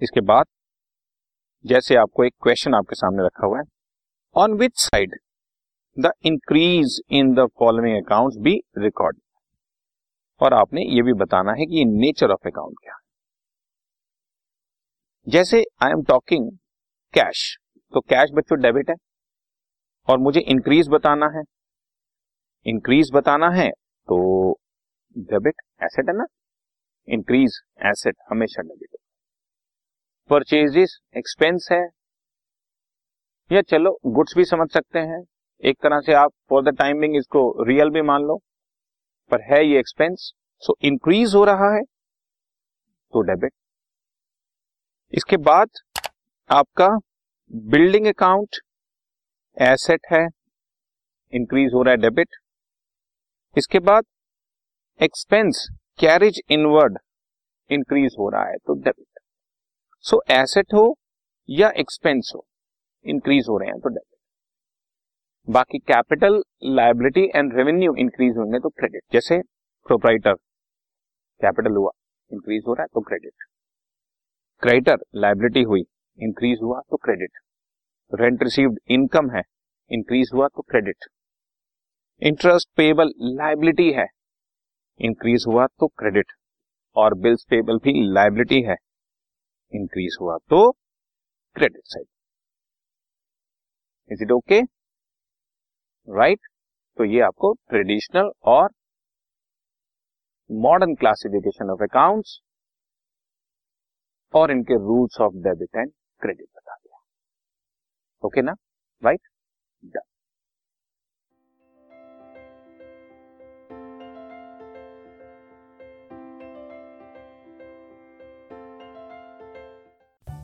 इसके बाद जैसे आपको एक क्वेश्चन आपके सामने रखा हुआ है on which side the increase in the following account be record और आपने ये भी बताना है कि नेचर ऑफ़ अकाउंट क्या है। जैसे आई एम टॉकिंग कैश तो कैश बच्चों डेबिट है, और मुझे इंक्रीज बताना है। इंक्रीज बताना है तो डेबिट एसेट है ना? इंक्रीज एसेट हमेशा डेबिट परचेजेस एक्सपेंस है, या चलो गुड्स भी समझ सकते हैं। एक तरह से आप फॉर द टाइमिंग इसको रियल भी मान लो, पर है ये एक्सपेंस सो इंक्रीज हो रहा है तो डेबिट इसके बाद आपका बिल्डिंग अकाउंट एसेट है इंक्रीज हो रहा है डेबिट इसके बाद एक्सपेंस कैरिज इनवर्ड इंक्रीज हो रहा है तो डेबिट सो एसेट हो या एक्सपेंस हो इंक्रीज हो रहे हैं तो डेबिट बाकी capital liability and revenue increase होंगे तो क्रेडिट जैसे प्रोपराइटर कैपिटल हुआ इंक्रीज हो रहा है तो क्रेडिट क्रेडिटर लाइबिलिटी हुई इंक्रीज हुआ तो क्रेडिट रेंट रिसीव्ड इनकम है इंक्रीज हुआ तो क्रेडिट इंटरेस्ट पेबल लाइबिलिटी है इंक्रीज हुआ तो क्रेडिट और बिल्स पेबल भी लाइबिलिटी है इंक्रीज हुआ तो credit side is it okay right तो ये आपको ट्रेडिशनल और मॉडर्न क्लासिफिकेशन ऑफ़ अकाउंट्स और इनके rules of debit and credit बता दिया। ओके ना?